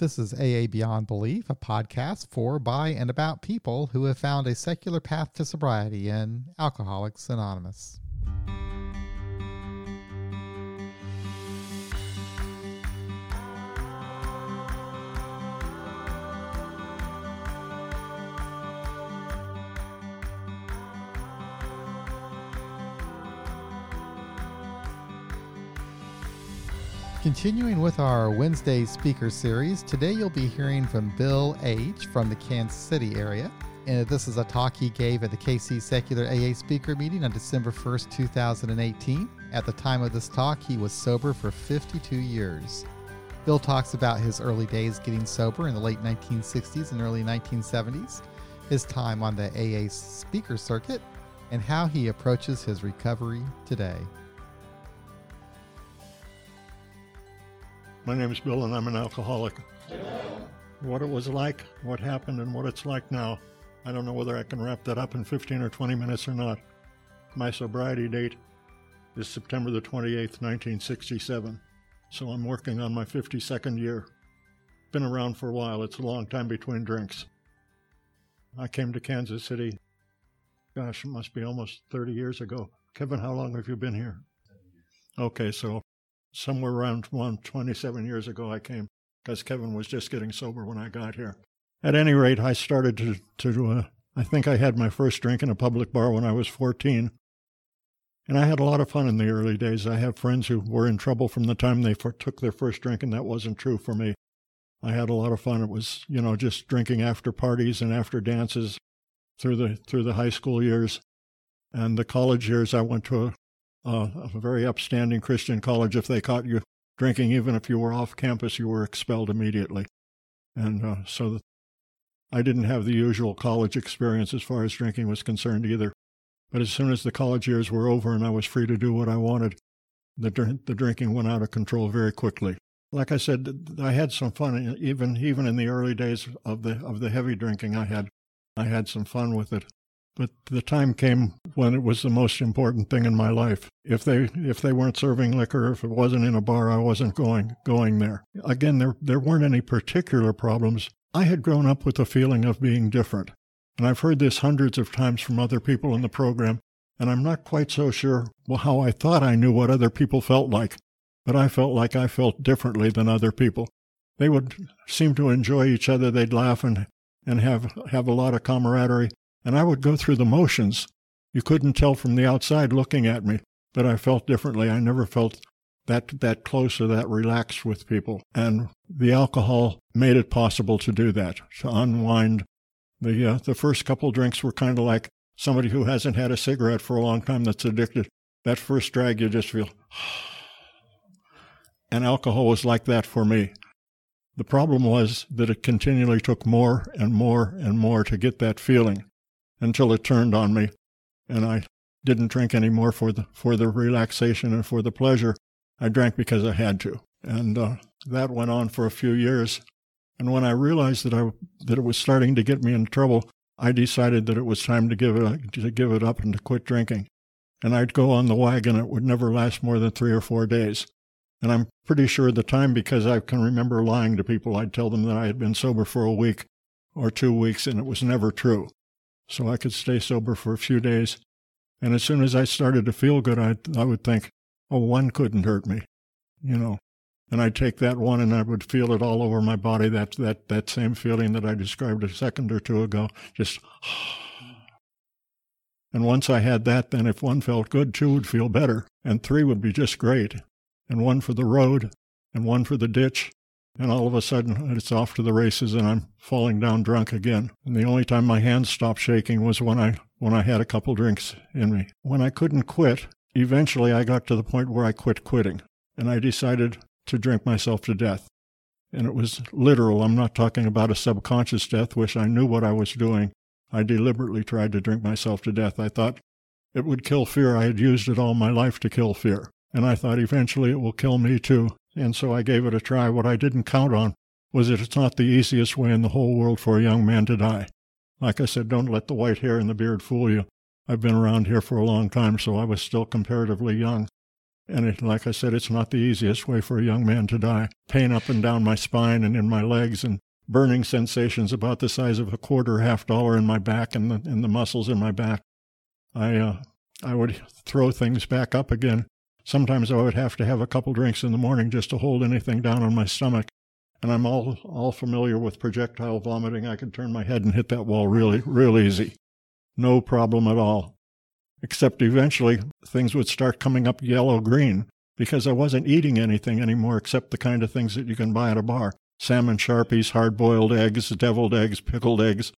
This is AA Beyond Belief, a podcast for, by, and about people who have found a secular path to sobriety in Alcoholics Anonymous. Continuing with our Wednesday speaker series, today you'll be hearing from Bill H. from the Kansas City area. And this is a talk he gave at the KC Secular AA speaker meeting on December 1st, 2018. At the time of this talk, he was sober for 52 years. Bill talks about his early days getting sober in the late 1960s and early 1970s, his time on the AA speaker circuit, and how he approaches his recovery today. My name is Bill, and I'm an alcoholic. What it was like, what happened, and what it's like now, I don't know whether I can wrap that up in 15 or 20 minutes or not. My sobriety date is September the 28th, 1967, so I'm working on my 52nd year. Been around for a while, it's a long time between drinks. I came to Kansas City, gosh, it must be almost 30 years ago. Kevin, how long have you been here? Okay, so somewhere around one, 27 years ago, I came because Kevin was just getting sober when I got here. At any rate, I started to, to uh, I think I had my first drink in a public bar when I was 14. And I had a lot of fun in the early days. I have friends who were in trouble from the time they for, took their first drink, and that wasn't true for me. I had a lot of fun. It was, you know, just drinking after parties and after dances through the through the high school years and the college years. I went to a, uh, a very upstanding Christian college. If they caught you drinking, even if you were off campus, you were expelled immediately. And uh, so the, I didn't have the usual college experience as far as drinking was concerned either. But as soon as the college years were over and I was free to do what I wanted, the, the drinking went out of control very quickly. Like I said, I had some fun even even in the early days of the of the heavy drinking. I had I had some fun with it. But the time came when it was the most important thing in my life. If they if they weren't serving liquor, if it wasn't in a bar, I wasn't going going there. Again, there there weren't any particular problems. I had grown up with a feeling of being different. And I've heard this hundreds of times from other people in the program, and I'm not quite so sure well, how I thought I knew what other people felt like, but I felt like I felt differently than other people. They would seem to enjoy each other, they'd laugh and, and have, have a lot of camaraderie, and I would go through the motions. You couldn't tell from the outside looking at me, but I felt differently. I never felt that that close or that relaxed with people. And the alcohol made it possible to do that, to unwind. The uh, the first couple drinks were kind of like somebody who hasn't had a cigarette for a long time that's addicted. That first drag, you just feel. and alcohol was like that for me. The problem was that it continually took more and more and more to get that feeling until it turned on me, and I didn't drink anymore for the for the relaxation and for the pleasure. I drank because I had to, and uh, that went on for a few years. And when I realized that I that it was starting to get me in trouble, I decided that it was time to give it to give it up and to quit drinking. And I'd go on the wagon; it would never last more than three or four days. And I'm pretty sure at the time, because I can remember lying to people, I'd tell them that I had been sober for a week or two weeks, and it was never true so I could stay sober for a few days. And as soon as I started to feel good, I, I would think, oh, one couldn't hurt me, you know. And I'd take that one and I would feel it all over my body, that, that, that same feeling that I described a second or two ago, just. And once I had that, then if one felt good, two would feel better, and three would be just great. And one for the road, and one for the ditch, and all of a sudden it's off to the races and I'm falling down drunk again. And the only time my hands stopped shaking was when I when I had a couple drinks in me. When I couldn't quit, eventually I got to the point where I quit quitting and I decided to drink myself to death. And it was literal. I'm not talking about a subconscious death, which I knew what I was doing. I deliberately tried to drink myself to death. I thought it would kill fear. I had used it all my life to kill fear. And I thought eventually it will kill me too and so I gave it a try. What I didn't count on was that it's not the easiest way in the whole world for a young man to die. Like I said, don't let the white hair and the beard fool you. I've been around here for a long time, so I was still comparatively young. And it, like I said, it's not the easiest way for a young man to die. Pain up and down my spine and in my legs, and burning sensations about the size of a quarter, half dollar in my back and the, in the muscles in my back. I, uh, I would throw things back up again. Sometimes oh, I would have to have a couple drinks in the morning just to hold anything down on my stomach. And I'm all, all familiar with projectile vomiting. I could turn my head and hit that wall really, real easy. No problem at all. Except eventually things would start coming up yellow green because I wasn't eating anything anymore except the kind of things that you can buy at a bar salmon sharpies, hard boiled eggs, deviled eggs, pickled eggs.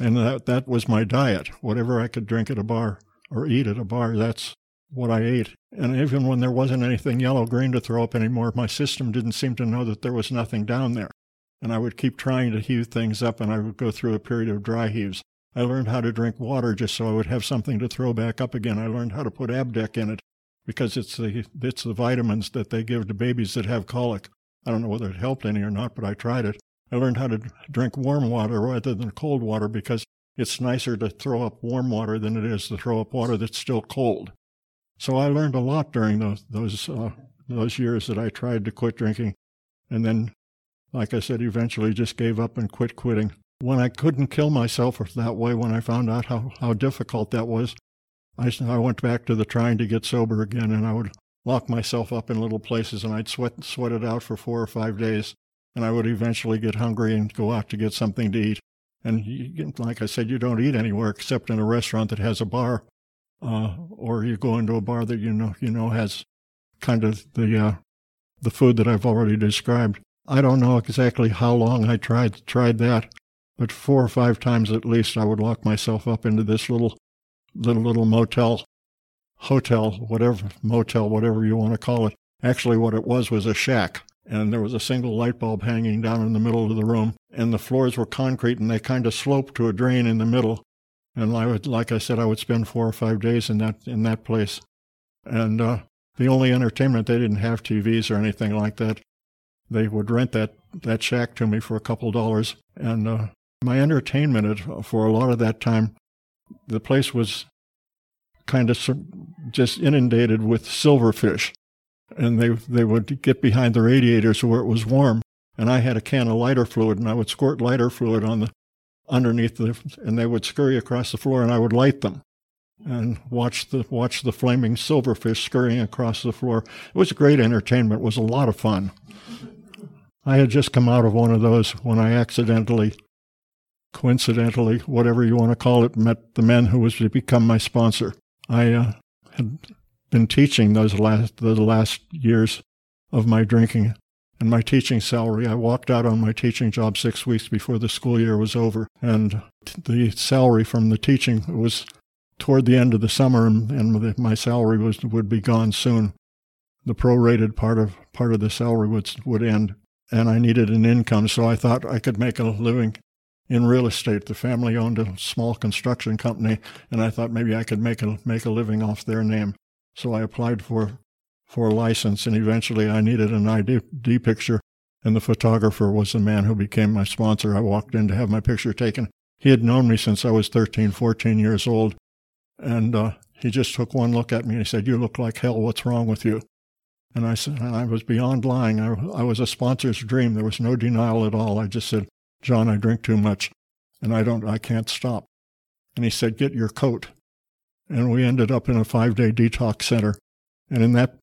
And that, that was my diet. Whatever I could drink at a bar or eat at a bar, that's what I ate. And even when there wasn't anything yellow green to throw up anymore, my system didn't seem to know that there was nothing down there. And I would keep trying to heave things up, and I would go through a period of dry heaves. I learned how to drink water just so I would have something to throw back up again. I learned how to put Abdec in it because it's the it's the vitamins that they give to babies that have colic. I don't know whether it helped any or not, but I tried it. I learned how to drink warm water rather than cold water because it's nicer to throw up warm water than it is to throw up water that's still cold. So I learned a lot during those those uh, those years that I tried to quit drinking, and then, like I said, eventually just gave up and quit quitting. When I couldn't kill myself that way, when I found out how, how difficult that was, I, I went back to the trying to get sober again, and I would lock myself up in little places, and I'd sweat sweat it out for four or five days, and I would eventually get hungry and go out to get something to eat. And you, like I said, you don't eat anywhere except in a restaurant that has a bar, uh, or you go into a bar that you know you know has kind of the uh, the food that I've already described. I don't know exactly how long I tried tried that, but four or five times at least I would lock myself up into this little little little motel, hotel, whatever motel, whatever you want to call it. Actually, what it was was a shack, and there was a single light bulb hanging down in the middle of the room, and the floors were concrete, and they kind of sloped to a drain in the middle. And I would, like I said, I would spend four or five days in that in that place, and uh, the only entertainment they didn't have TVs or anything like that. They would rent that that shack to me for a couple dollars, and uh, my entertainment for a lot of that time, the place was kind of just inundated with silverfish. And they they would get behind the radiators where it was warm, and I had a can of lighter fluid, and I would squirt lighter fluid on the underneath the, and they would scurry across the floor, and I would light them, and watch the watch the flaming silverfish scurrying across the floor. It was great entertainment. It was a lot of fun. I had just come out of one of those when I accidentally, coincidentally, whatever you want to call it, met the man who was to become my sponsor. I uh, had been teaching those last the last years of my drinking and my teaching salary. I walked out on my teaching job six weeks before the school year was over, and the salary from the teaching was toward the end of the summer, and, my salary was would be gone soon. The prorated part of part of the salary would would end, and I needed an income, so I thought I could make a living in real estate. The family owned a small construction company, and I thought maybe I could make a make a living off their name. So I applied for, for a license, and eventually I needed an ID picture, and the photographer was the man who became my sponsor. I walked in to have my picture taken. He had known me since I was 13, 14 years old, and uh, he just took one look at me and he said, "You look like hell. What's wrong with you?" And I said, I was beyond lying. I, I was a sponsor's dream. There was no denial at all. I just said, "John, I drink too much, and I don't. I can't stop." And he said, "Get your coat." and we ended up in a five day detox center. And in that,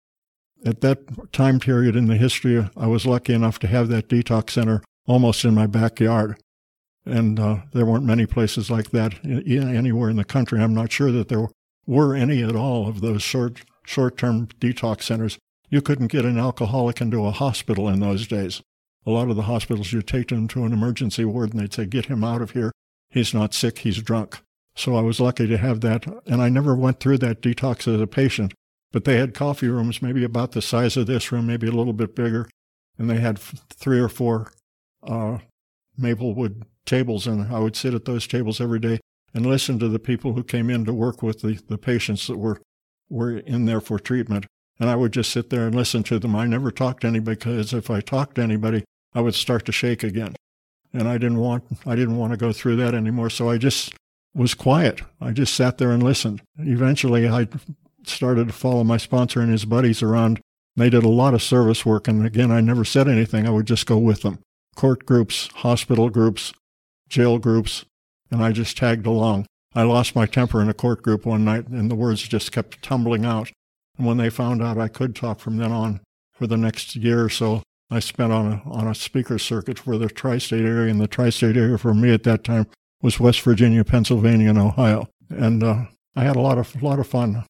at that time period in the history, I was lucky enough to have that detox center almost in my backyard. And uh, there weren't many places like that anywhere in the country. I'm not sure that there were any at all of those short short term detox centers. You couldn't get an alcoholic into a hospital in those days. A lot of the hospitals, you take them to an emergency ward and they'd say, Get him out of here. He's not sick, he's drunk. So I was lucky to have that. And I never went through that detox as a patient, but they had coffee rooms maybe about the size of this room, maybe a little bit bigger. And they had three or four uh, Maplewood tables. And I would sit at those tables every day and listen to the people who came in to work with the, the patients that were, were in there for treatment. And I would just sit there and listen to them. I never talked to anybody because if I talked to anybody, I would start to shake again. And I didn't want, I didn't want to go through that anymore. So I just was quiet. I just sat there and listened. Eventually, I started to follow my sponsor and his buddies around. They did a lot of service work, and again, I never said anything. I would just go with them. Court groups, hospital groups, jail groups, and I just tagged along. I lost my temper in a court group one night, and the words just kept tumbling out. And when they found out I could talk from then on for the next year or so, I spent on a on a speaker circuit for the tri-state area, and the tri-state area for me at that time was West Virginia, Pennsylvania, and Ohio. And uh, I had a lot of lot of fun.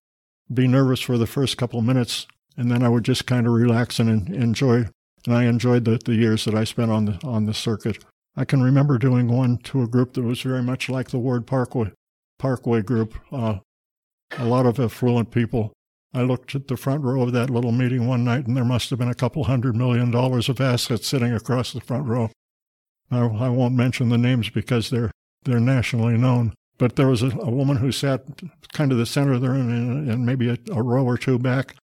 Be nervous for the first couple of minutes, and then I would just kind of relax and enjoy. And I enjoyed the, the years that I spent on the on the circuit. I can remember doing one to a group that was very much like the Ward Parkway Parkway group. Uh, a lot of affluent people. I looked at the front row of that little meeting one night, and there must have been a couple hundred million dollars of assets sitting across the front row. I, I won't mention the names because they're they're nationally known. But there was a, a woman who sat kind of the center of the room and, and maybe a, a row or two back,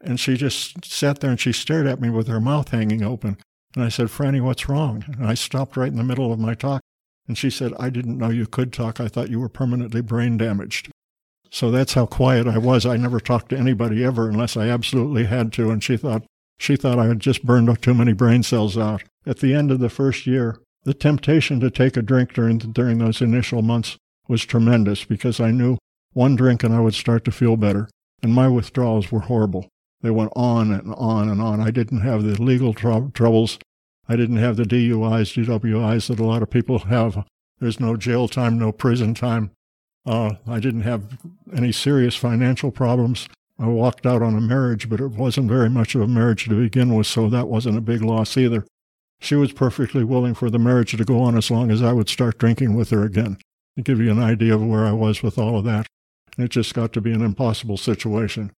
and she just sat there and she stared at me with her mouth hanging open. And I said, Franny, what's wrong? And I stopped right in the middle of my talk. And she said, I didn't know you could talk. I thought you were permanently brain damaged. So that's how quiet I was. I never talked to anybody ever unless I absolutely had to. And she thought, she thought I had just burned too many brain cells out. At the end of the first year, the temptation to take a drink during, during those initial months was tremendous because I knew one drink and I would start to feel better. And my withdrawals were horrible. They went on and on and on. I didn't have the legal tr- troubles. I didn't have the DUIs, DWIs that a lot of people have. There's no jail time, no prison time. Uh, I didn't have any serious financial problems. I walked out on a marriage, but it wasn't very much of a marriage to begin with, so that wasn't a big loss either. She was perfectly willing for the marriage to go on as long as I would start drinking with her again, to give you an idea of where I was with all of that. It just got to be an impossible situation.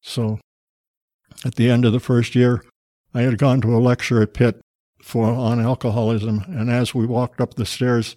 So at the end of the first year, I had gone to a lecture at Pitt for on alcoholism, and as we walked up the stairs,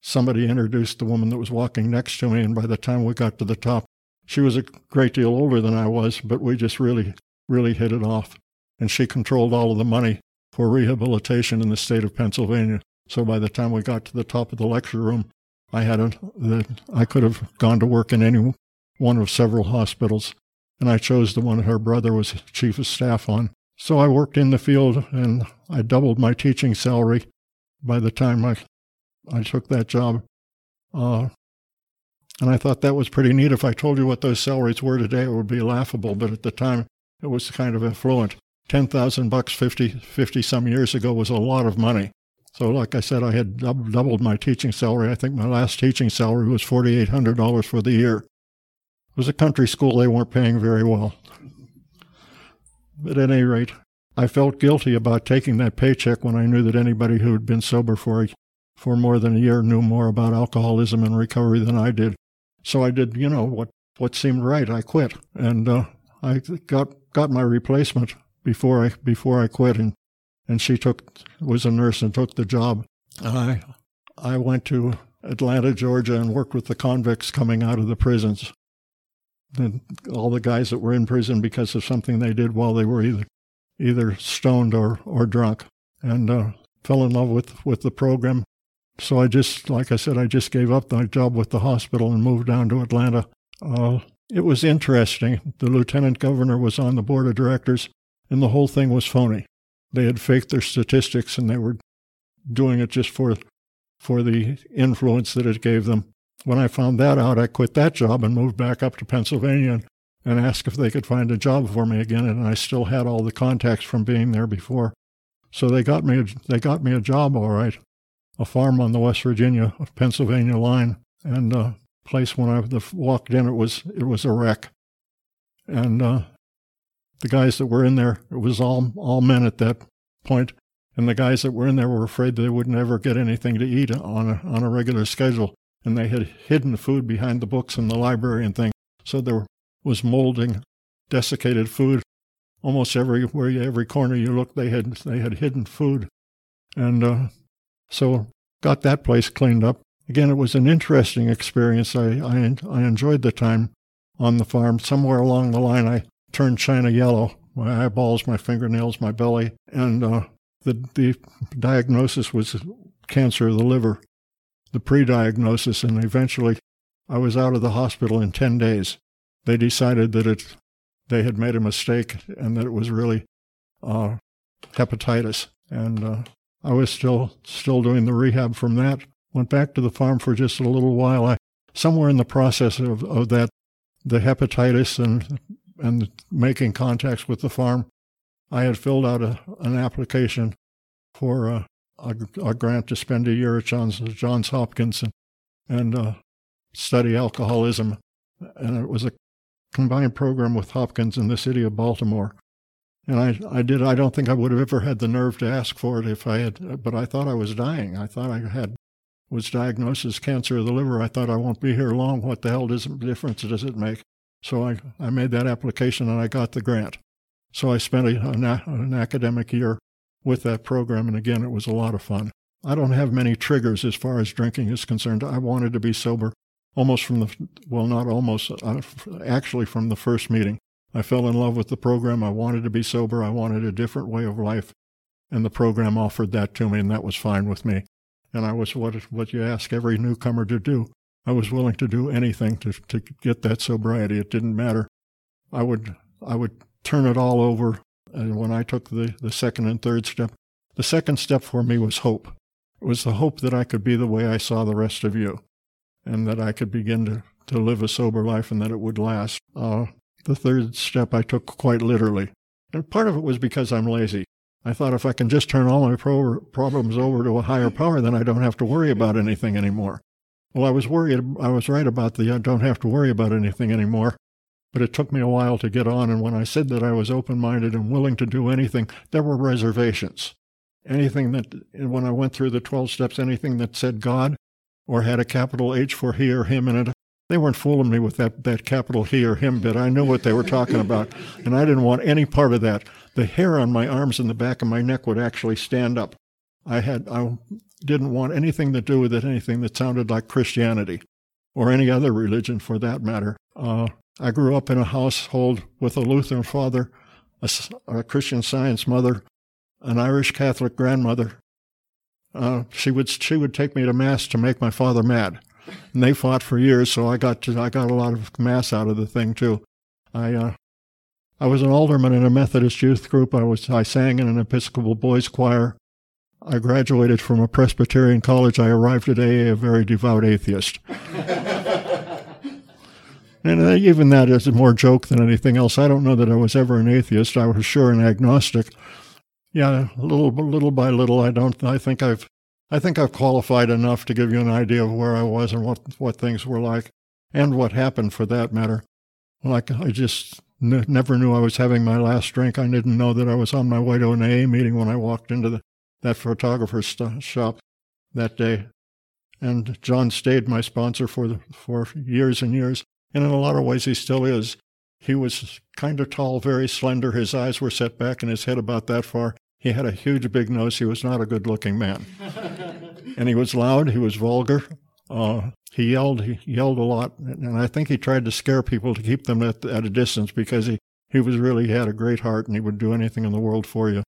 somebody introduced the woman that was walking next to me, and by the time we got to the top, she was a great deal older than I was, but we just really, really hit it off. And she controlled all of the money for rehabilitation in the state of Pennsylvania. So by the time we got to the top of the lecture room, I had a, I could have gone to work in any one of several hospitals and I chose the one her brother was chief of staff on. So I worked in the field and I doubled my teaching salary by the time I, I took that job. Uh, and I thought that was pretty neat. If I told you what those salaries were today, it would be laughable, but at the time it was kind of affluent. 10,000 bucks 50, 50 some years ago was a lot of money. So, like I said, I had doubled my teaching salary. I think my last teaching salary was $4,800 for the year. It was a country school. They weren't paying very well. But at any rate, I felt guilty about taking that paycheck when I knew that anybody who had been sober for, for more than a year knew more about alcoholism and recovery than I did. So I did, you know, what, what seemed right. I quit. And uh, I got, got my replacement before I, before I quit. And, and she took, was a nurse and took the job. I, I went to Atlanta, Georgia, and worked with the convicts coming out of the prisons and all the guys that were in prison because of something they did while they were either either stoned or, or drunk and uh, fell in love with, with the program. So I just, like I said, I just gave up my job with the hospital and moved down to Atlanta. Uh, it was interesting. The lieutenant governor was on the board of directors, and the whole thing was phony. They had faked their statistics, and they were doing it just for for the influence that it gave them. When I found that out, I quit that job and moved back up to Pennsylvania and asked if they could find a job for me again. And I still had all the contacts from being there before. So they got me a, they got me a job all right, a farm on the West Virginia Pennsylvania line, and a uh, place when I walked in it was it was a wreck, and uh, the guys that were in there it was all all men at that point, and the guys that were in there were afraid they would never get anything to eat on a on a regular schedule and they had hidden food behind the books in the library and things. So there was molding, desiccated food. Almost everywhere, every corner you looked, they had they had hidden food, and uh, so got that place cleaned up. Again, it was an interesting experience. I, I I enjoyed the time on the farm. Somewhere along the line, I turned china yellow. My eyeballs, my fingernails, my belly, and uh, the the diagnosis was cancer of the liver the pre diagnosis, and eventually I was out of the hospital in 10 days. they decided that it they had made a mistake and that it was really uh, hepatitis. And uh, I was still still doing the rehab from that. Went back to the farm for just a little while. I somewhere in the process of, of that, the hepatitis and and making contacts with the farm, I had filled out a, an application for a, a, a, grant to spend a year at Johns, Johns Hopkins and, and uh, study alcoholism. And it was a combined program with Hopkins in the city of Baltimore. And I, I did. I don't think I would have ever had the nerve to ask for it if I had. But I thought I was dying. I thought I had was diagnosed as cancer of the liver. I thought I won't be here long. What the hell does difference does it make? So I, I made that application and I got the grant. So I spent a, an, an academic year with that program, and again, it was a lot of fun. I don't have many triggers as far as drinking is concerned. I wanted to be sober almost from the, well, not almost, uh, actually from the first meeting. I fell in love with the program. I wanted to be sober. I wanted a different way of life. And the program offered that to me, and that was fine with me. And I was what, what you ask every newcomer to do. I was willing to do anything to, to get that sobriety. It didn't matter. I would, I would turn it all over. And when I took the, the second and third step, the second step for me was hope. It was the hope that I could be the way I saw the rest of you and that I could begin to, to live a sober life and that it would last. Uh, the third step I took quite literally. And part of it was because I'm lazy. I thought if I can just turn all my pro- problems over to a higher power, then I don't have to worry about anything anymore. Well, I was worried. I was right about the I don't have to worry about anything anymore. But it took me a while to get on. And when I said that I was open minded and willing to do anything, there were reservations. Anything that, when I went through the 12 steps, anything that said God or had a capital H for he or him in it, they weren't fooling me with that, that capital he or him bit. I knew what they were talking about, and I didn't want any part of that. The hair on my arms and the back of my neck would actually stand up. I had I didn't want anything to do with it, anything that sounded like Christianity or any other religion for that matter. Uh, I grew up in a household with a Lutheran father, a, a Christian Science mother, an Irish Catholic grandmother. Uh, she would she would take me to mass to make my father mad and they fought for years. So I got to, I got a lot of mass out of the thing too. I uh, I was an alderman in a Methodist youth group. I was I sang in an Episcopal boys choir. I graduated from a Presbyterian college. I arrived at AA a very devout atheist. and even that is more joke than anything else. I don't know that I was ever an atheist. I was sure an agnostic. Yeah, little little by little, I don't. I think I've I think I've qualified enough to give you an idea of where I was and what, what things were like, and what happened for that matter. Like, I just n- never knew I was having my last drink. I didn't know that I was on my way to an AA meeting when I walked into the, that photographer's st- shop that day. And John stayed my sponsor for, the, for years and years. And in a lot of ways, he still is. He was kind of tall, very slender. His eyes were set back and his head about that far. He had a huge, big nose. He was not a good looking man. and he was loud. He was vulgar. Uh, he yelled. He yelled a lot. And I think he tried to scare people to keep them at, at a distance because he, he was really he had a great heart and he would do anything in the world for you.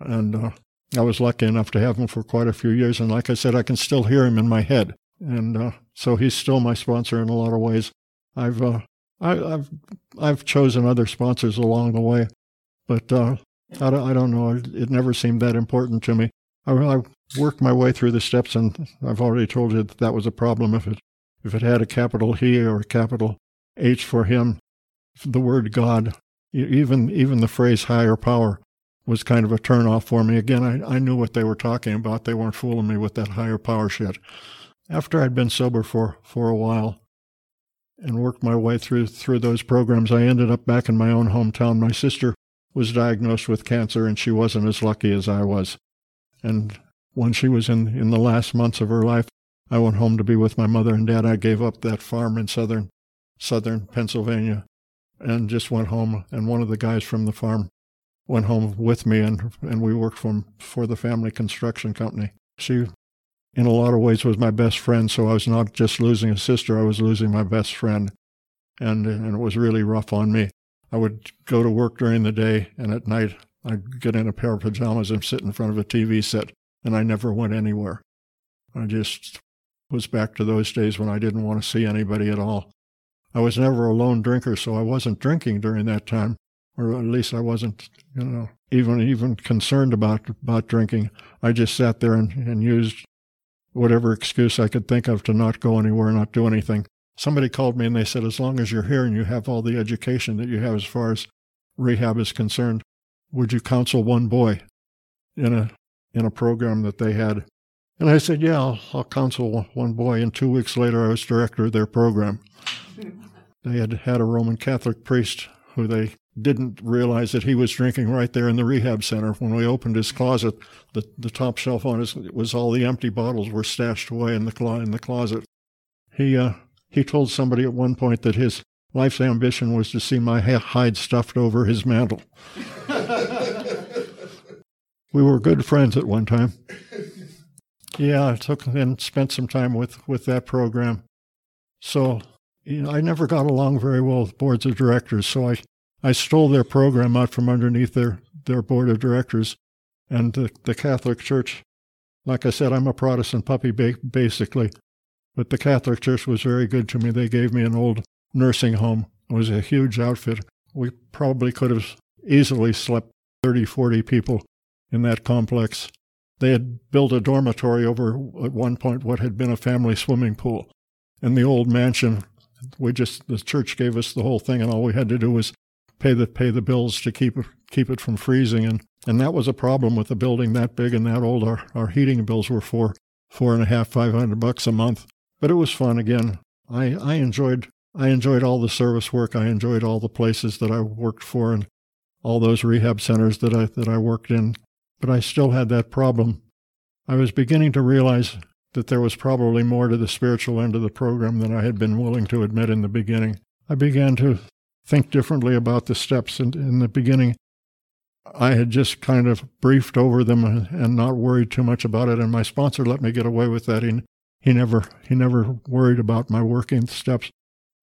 And uh, I was lucky enough to have him for quite a few years. And like I said, I can still hear him in my head. And uh, so he's still my sponsor in a lot of ways. I've uh, I, have I've chosen other sponsors along the way, but uh, I don't, I don't know. It never seemed that important to me. I, I worked my way through the steps, and I've already told you that that was a problem. If it if it had a capital He or a capital H for him, the word God, even even the phrase higher power, was kind of a turnoff for me. Again, I, I knew what they were talking about. They weren't fooling me with that higher power shit. After I'd been sober for, for a while and worked my way through through those programs, I ended up back in my own hometown. My sister was diagnosed with cancer, and she wasn't as lucky as I was. And when she was in, in the last months of her life, I went home to be with my mother and dad. I gave up that farm in southern southern Pennsylvania and just went home. And one of the guys from the farm went home with me, and and we worked from for the family construction company. She, in a lot of ways, was my best friend. So I was not just losing a sister; I was losing my best friend, and and it was really rough on me. I would go to work during the day, and at night I'd get in a pair of pajamas and sit in front of a TV set, and I never went anywhere. I just was back to those days when I didn't want to see anybody at all. I was never a lone drinker, so I wasn't drinking during that time, or at least I wasn't, you know, even even concerned about about drinking. I just sat there and, and used whatever excuse I could think of to not go anywhere, not do anything. Somebody called me and they said, as long as you're here and you have all the education that you have as far as rehab is concerned, would you counsel one boy in a in a program that they had? And I said, yeah, I'll, I'll counsel one boy. And two weeks later, I was director of their program. They had had a Roman Catholic priest who they didn't realize that he was drinking right there in the rehab center. When we opened his closet, the, the top shelf on his was all the empty bottles were stashed away in the clo- in the closet. He uh, he told somebody at one point that his life's ambition was to see my hide stuffed over his mantle. we were good friends at one time. Yeah, I took and spent some time with with that program. So you know, I never got along very well with boards of directors, so I, I stole their program out from underneath their, their board of directors. And the, the Catholic Church, like I said, I'm a Protestant puppy basically, but the Catholic Church was very good to me. They gave me an old nursing home. It was a huge outfit. We probably could have easily slept 30, 40 people in that complex. They had built a dormitory over at one point what had been a family swimming pool. And the old mansion we just the church gave us the whole thing, and all we had to do was pay the pay the bills to keep keep it from freezing, and and that was a problem with a building that big and that old. Our our heating bills were four four and a half five hundred bucks a month, but it was fun again. I I enjoyed I enjoyed all the service work. I enjoyed all the places that I worked for and all those rehab centers that I that I worked in. But I still had that problem. I was beginning to realize that there was probably more to the spiritual end of the program than I had been willing to admit in the beginning. I began to think differently about the steps. And in the beginning, I had just kind of briefed over them and not worried too much about it. And my sponsor let me get away with that. He, he never he never worried about my working steps.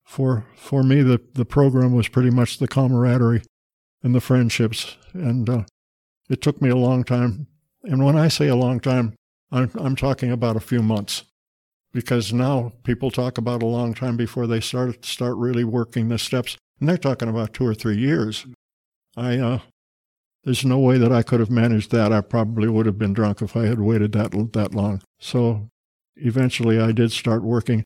For for me, the the program was pretty much the camaraderie and the friendships. And uh, it took me a long time. And when I say a long time, I'm, I'm talking about a few months because now people talk about a long time before they start start really working the steps, and they're talking about two or three years. I uh, there's no way that I could have managed that. I probably would have been drunk if I had waited that that long. So eventually, I did start working.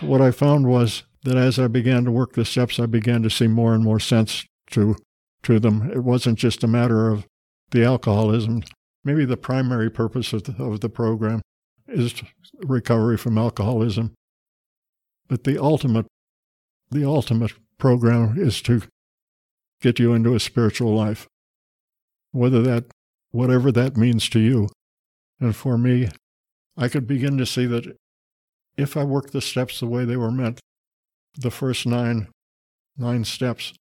What I found was that as I began to work the steps, I began to see more and more sense to to them. It wasn't just a matter of the alcoholism maybe the primary purpose of the, of the program is recovery from alcoholism. But the ultimate, the ultimate program is to get you into a spiritual life, whether that, whatever that means to you. And for me, I could begin to see that if I worked the steps the way they were meant, the first nine, nine steps,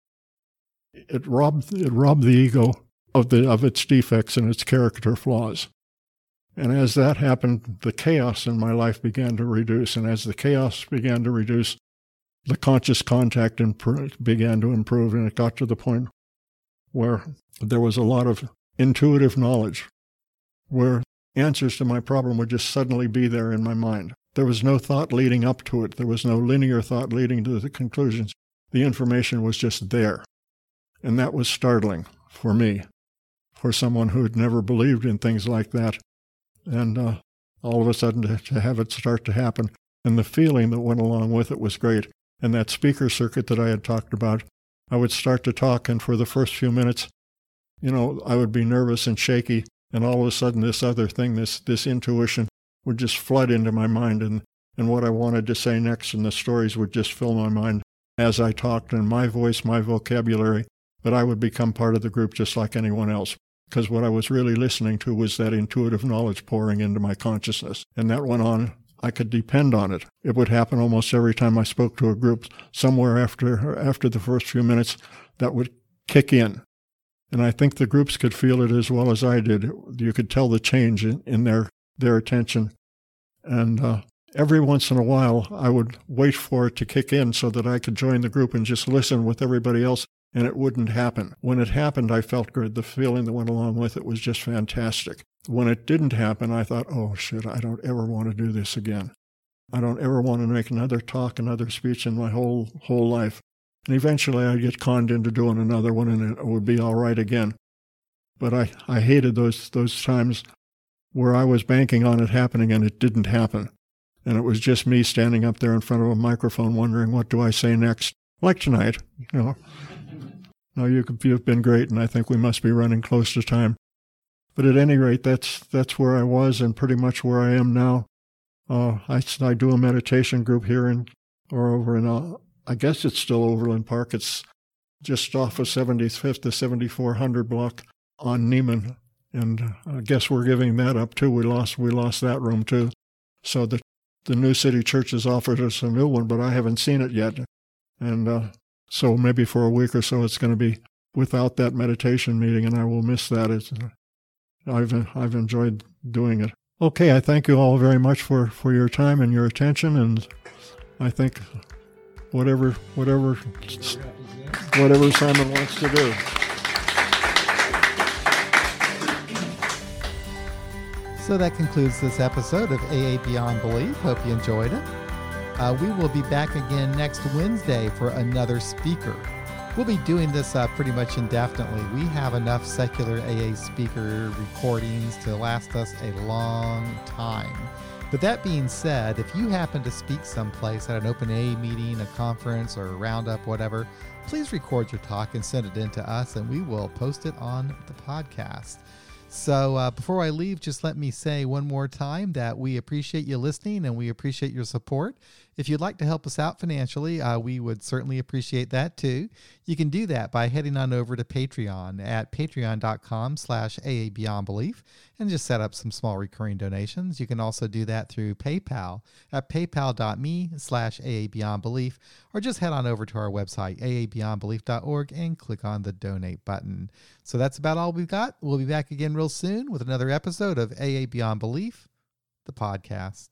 it robbed, it robbed the ego of, the, of its defects and its character flaws. And as that happened, the chaos in my life began to reduce. And as the chaos began to reduce, the conscious contact began to improve. And it got to the point where there was a lot of intuitive knowledge, where answers to my problem would just suddenly be there in my mind. There was no thought leading up to it, there was no linear thought leading to the conclusions. The information was just there. And that was startling for me for someone who had never believed in things like that. And uh, all of a sudden to, to have it start to happen. And the feeling that went along with it was great. And that speaker circuit that I had talked about, I would start to talk, and for the first few minutes, you know, I would be nervous and shaky. And all of a sudden, this other thing, this, this intuition, would just flood into my mind. And, and what I wanted to say next, and the stories would just fill my mind as I talked, and my voice, my vocabulary, but I would become part of the group just like anyone else because what I was really listening to was that intuitive knowledge pouring into my consciousness. And that went on. I could depend on it. It would happen almost every time I spoke to a group. Somewhere after after the first few minutes, that would kick in. And I think the groups could feel it as well as I did. You could tell the change in, in their their attention. And uh, every once in a while, I would wait for it to kick in so that I could join the group and just listen with everybody else and it wouldn't happen. When it happened, I felt good. The feeling that went along with it was just fantastic. When it didn't happen, I thought, oh shit, I don't ever want to do this again. I don't ever want to make another talk, another speech in my whole whole life. And eventually I'd get conned into doing another one and it would be all right again. But I, I hated those those times where I was banking on it happening and it didn't happen. And it was just me standing up there in front of a microphone wondering what do I say next? Like tonight, you know. No, you, you've been great, and I think we must be running close to time. But at any rate, that's that's where I was, and pretty much where I am now. Uh, I, I do a meditation group here in or over in uh, I guess it's still Overland Park. It's just off of 75th to 7400 block on Nieman, and I guess we're giving that up too. We lost we lost that room too, so the the New City Church has offered us a new one, but I haven't seen it yet, and uh, so maybe for a week or so it's going to be without that meditation meeting, and I will miss that. It's, I've I've enjoyed doing it. Okay, I thank you all very much for, for your time and your attention, and I think whatever whatever whatever Simon wants to do. So that concludes this episode of AA Beyond Belief. Hope you enjoyed it. Uh, we will be back again next Wednesday for another speaker. We'll be doing this uh, pretty much indefinitely. We have enough secular AA speaker recordings to last us a long time. But that being said, if you happen to speak someplace at an open AA meeting, a conference, or a roundup, whatever, please record your talk and send it in to us, and we will post it on the podcast. So uh, before I leave, just let me say one more time that we appreciate you listening and we appreciate your support. If you'd like to help us out financially, uh, we would certainly appreciate that too. You can do that by heading on over to Patreon at patreon.com slash AA Beyond Belief and just set up some small recurring donations. You can also do that through PayPal at paypal.me slash AA Beyond Belief or just head on over to our website, aabeyondbelief.org and click on the donate button. So that's about all we've got. We'll be back again real soon with another episode of AA Beyond Belief, the podcast.